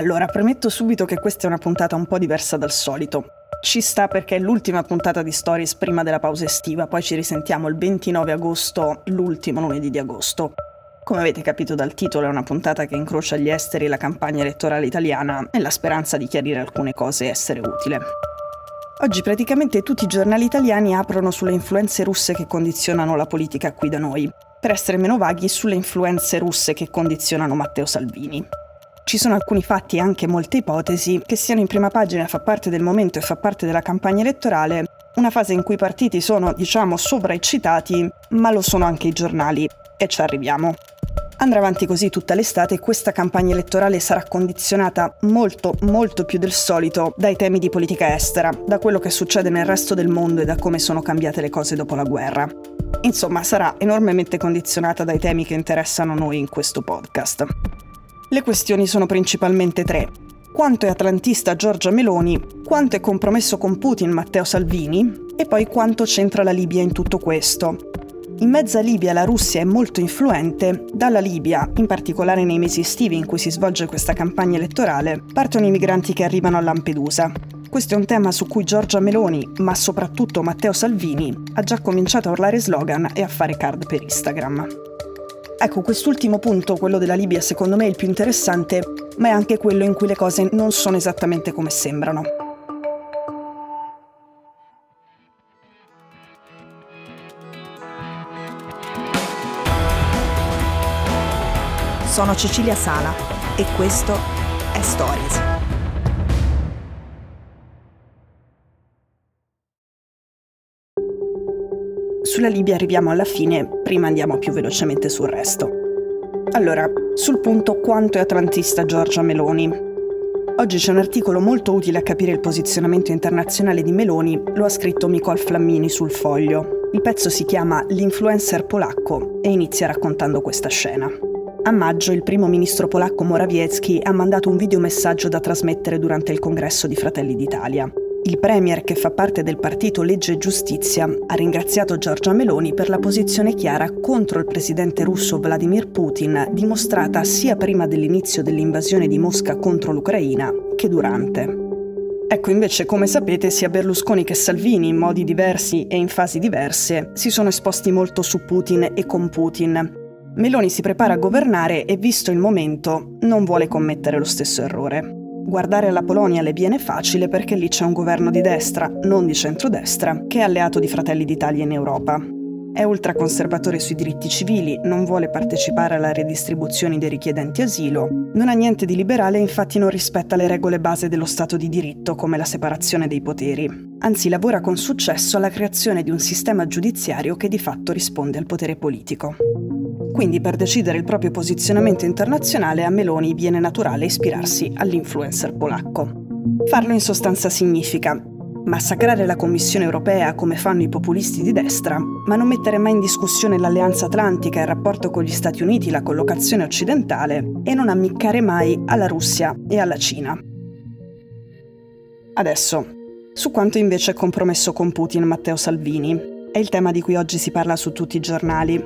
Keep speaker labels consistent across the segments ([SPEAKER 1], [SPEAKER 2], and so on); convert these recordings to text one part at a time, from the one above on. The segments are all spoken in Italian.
[SPEAKER 1] Allora, premetto subito che questa è una puntata un po' diversa dal solito. Ci sta perché è l'ultima puntata di Stories prima della pausa estiva, poi ci risentiamo il 29 agosto, l'ultimo lunedì di agosto. Come avete capito dal titolo, è una puntata che incrocia gli esteri e la campagna elettorale italiana nella speranza di chiarire alcune cose e essere utile. Oggi praticamente tutti i giornali italiani aprono sulle influenze russe che condizionano la politica qui da noi, per essere meno vaghi sulle influenze russe che condizionano Matteo Salvini. Ci sono alcuni fatti e anche molte ipotesi che siano in prima pagina fa parte del momento e fa parte della campagna elettorale, una fase in cui i partiti sono, diciamo, sovraeccitati, ma lo sono anche i giornali, e ci arriviamo. Andrà avanti così tutta l'estate e questa campagna elettorale sarà condizionata molto, molto più del solito dai temi di politica estera, da quello che succede nel resto del mondo e da come sono cambiate le cose dopo la guerra. Insomma, sarà enormemente condizionata dai temi che interessano noi in questo podcast. Le questioni sono principalmente tre. Quanto è atlantista Giorgia Meloni, quanto è compromesso con Putin Matteo Salvini e poi quanto c'entra la Libia in tutto questo. In mezza Libia la Russia è molto influente, dalla Libia, in particolare nei mesi estivi in cui si svolge questa campagna elettorale, partono i migranti che arrivano a Lampedusa. Questo è un tema su cui Giorgia Meloni, ma soprattutto Matteo Salvini, ha già cominciato a urlare slogan e a fare card per Instagram. Ecco, quest'ultimo punto, quello della Libia, secondo me è il più interessante, ma è anche quello in cui le cose non sono esattamente come sembrano.
[SPEAKER 2] Sono Cecilia Sala e questo è Stories.
[SPEAKER 1] Sulla Libia arriviamo alla fine, prima andiamo più velocemente sul resto. Allora, sul punto quanto è atlantista Giorgia Meloni. Oggi c'è un articolo molto utile a capire il posizionamento internazionale di Meloni, lo ha scritto Nicole Flammini sul foglio. Il pezzo si chiama L'influencer polacco e inizia raccontando questa scena. A maggio il primo ministro polacco Morawiecki ha mandato un videomessaggio da trasmettere durante il congresso di Fratelli d'Italia. Il premier, che fa parte del partito Legge e Giustizia, ha ringraziato Giorgia Meloni per la posizione chiara contro il presidente russo Vladimir Putin, dimostrata sia prima dell'inizio dell'invasione di Mosca contro l'Ucraina che durante. Ecco, invece, come sapete, sia Berlusconi che Salvini, in modi diversi e in fasi diverse, si sono esposti molto su Putin e con Putin. Meloni si prepara a governare e, visto il momento, non vuole commettere lo stesso errore. Guardare alla Polonia le viene facile perché lì c'è un governo di destra, non di centrodestra, che è alleato di Fratelli d'Italia in Europa. È ultraconservatore sui diritti civili, non vuole partecipare alla redistribuzione dei richiedenti asilo, non ha niente di liberale e infatti non rispetta le regole base dello Stato di diritto come la separazione dei poteri. Anzi lavora con successo alla creazione di un sistema giudiziario che di fatto risponde al potere politico. Quindi per decidere il proprio posizionamento internazionale a Meloni viene naturale ispirarsi all'influencer polacco. Farlo in sostanza significa massacrare la Commissione europea come fanno i populisti di destra, ma non mettere mai in discussione l'alleanza atlantica, il rapporto con gli Stati Uniti, la collocazione occidentale e non ammiccare mai alla Russia e alla Cina. Adesso, su quanto invece è compromesso con Putin Matteo Salvini, è il tema di cui oggi si parla su tutti i giornali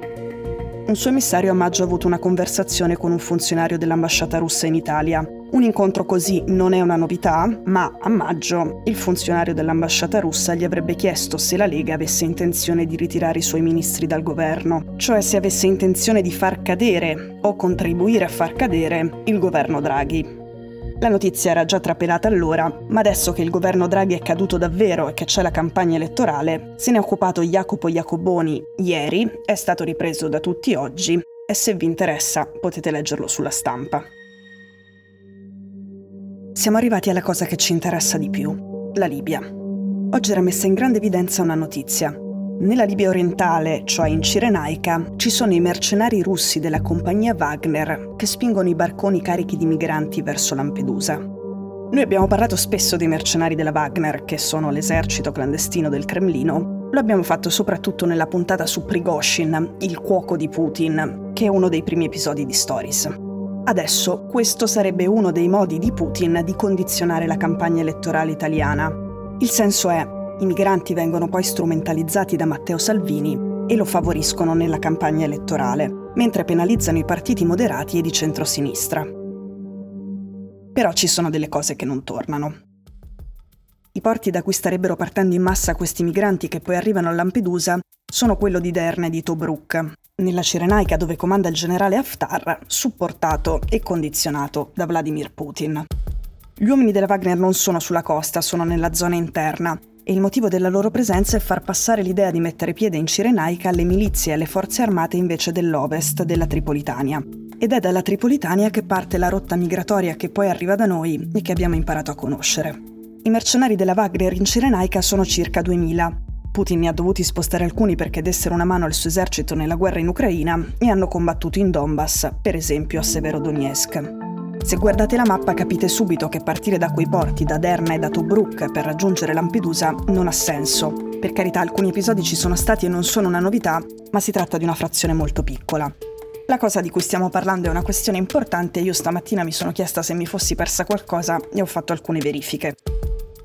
[SPEAKER 1] un suo emissario a maggio ha avuto una conversazione con un funzionario dell'ambasciata russa in Italia. Un incontro così non è una novità, ma a maggio il funzionario dell'ambasciata russa gli avrebbe chiesto se la Lega avesse intenzione di ritirare i suoi ministri dal governo, cioè se avesse intenzione di far cadere o contribuire a far cadere il governo Draghi. La notizia era già trapelata allora, ma adesso che il governo Draghi è caduto davvero e che c'è la campagna elettorale, se ne è occupato Jacopo Jacoboni ieri, è stato ripreso da tutti oggi e se vi interessa potete leggerlo sulla stampa. Siamo arrivati alla cosa che ci interessa di più, la Libia. Oggi era messa in grande evidenza una notizia. Nella Libia orientale, cioè in Cirenaica, ci sono i mercenari russi della compagnia Wagner che spingono i barconi carichi di migranti verso Lampedusa. Noi abbiamo parlato spesso dei mercenari della Wagner, che sono l'esercito clandestino del Cremlino. Lo abbiamo fatto soprattutto nella puntata su Prigozhin, il cuoco di Putin, che è uno dei primi episodi di Stories. Adesso questo sarebbe uno dei modi di Putin di condizionare la campagna elettorale italiana. Il senso è i migranti vengono poi strumentalizzati da Matteo Salvini e lo favoriscono nella campagna elettorale, mentre penalizzano i partiti moderati e di centrosinistra. Però ci sono delle cose che non tornano. I porti da cui starebbero partendo in massa questi migranti che poi arrivano a Lampedusa sono quello di Derna e di Tobruk, nella Cirenaica dove comanda il generale Haftar, supportato e condizionato da Vladimir Putin. Gli uomini della Wagner non sono sulla costa, sono nella zona interna e il motivo della loro presenza è far passare l'idea di mettere piede in Cirenaica alle milizie e alle forze armate invece dell'ovest, della Tripolitania. Ed è dalla Tripolitania che parte la rotta migratoria che poi arriva da noi e che abbiamo imparato a conoscere. I mercenari della Wagner in Cirenaica sono circa 2000. Putin ne ha dovuti spostare alcuni perché dessero una mano al suo esercito nella guerra in Ucraina e hanno combattuto in Donbass, per esempio a Severodonetsk. Se guardate la mappa capite subito che partire da quei porti, da Derna e da Tobruk, per raggiungere Lampedusa non ha senso. Per carità, alcuni episodi ci sono stati e non sono una novità, ma si tratta di una frazione molto piccola. La cosa di cui stiamo parlando è una questione importante e io stamattina mi sono chiesta se mi fossi persa qualcosa e ho fatto alcune verifiche.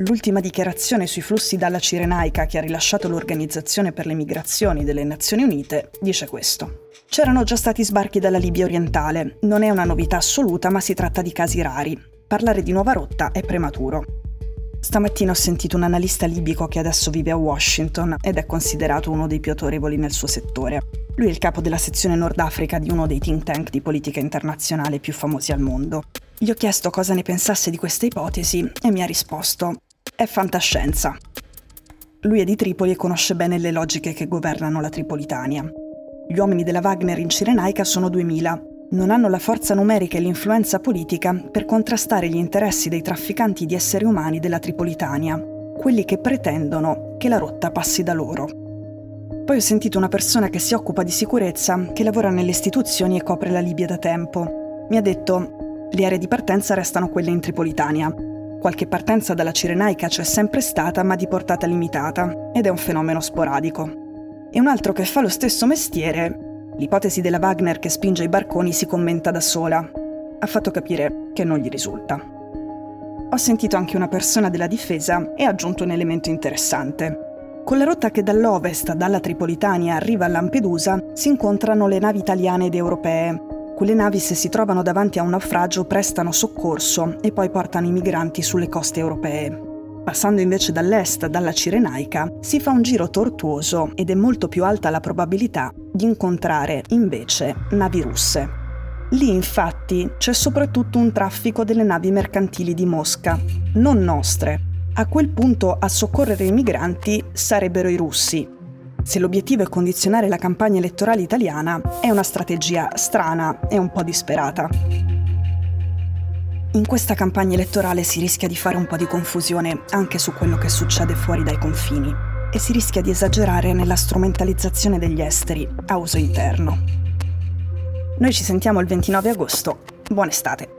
[SPEAKER 1] L'ultima dichiarazione sui flussi dalla Cirenaica che ha rilasciato l'Organizzazione per le Migrazioni delle Nazioni Unite dice questo. C'erano già stati sbarchi dalla Libia orientale, non è una novità assoluta ma si tratta di casi rari. Parlare di nuova rotta è prematuro. Stamattina ho sentito un analista libico che adesso vive a Washington ed è considerato uno dei più autorevoli nel suo settore. Lui è il capo della sezione Nord Africa di uno dei think tank di politica internazionale più famosi al mondo. Gli ho chiesto cosa ne pensasse di questa ipotesi e mi ha risposto è fantascienza. Lui è di Tripoli e conosce bene le logiche che governano la Tripolitania. Gli uomini della Wagner in Cirenaica sono 2000. Non hanno la forza numerica e l'influenza politica per contrastare gli interessi dei trafficanti di esseri umani della Tripolitania, quelli che pretendono che la rotta passi da loro. Poi ho sentito una persona che si occupa di sicurezza, che lavora nelle istituzioni e copre la Libia da tempo. Mi ha detto, le aree di partenza restano quelle in Tripolitania, Qualche partenza dalla Cirenaica c'è sempre stata, ma di portata limitata, ed è un fenomeno sporadico. E un altro che fa lo stesso mestiere, l'ipotesi della Wagner che spinge i barconi si commenta da sola, ha fatto capire che non gli risulta. Ho sentito anche una persona della difesa e ha aggiunto un elemento interessante. Con la rotta che dall'ovest, dalla Tripolitania, arriva a Lampedusa, si incontrano le navi italiane ed europee, quelle navi se si trovano davanti a un naufragio prestano soccorso e poi portano i migranti sulle coste europee. Passando invece dall'est, dalla Cirenaica, si fa un giro tortuoso ed è molto più alta la probabilità di incontrare invece navi russe. Lì infatti c'è soprattutto un traffico delle navi mercantili di Mosca, non nostre. A quel punto a soccorrere i migranti sarebbero i russi, se l'obiettivo è condizionare la campagna elettorale italiana, è una strategia strana e un po' disperata. In questa campagna elettorale si rischia di fare un po' di confusione anche su quello che succede fuori dai confini e si rischia di esagerare nella strumentalizzazione degli esteri a uso interno. Noi ci sentiamo il 29 agosto. Buona estate!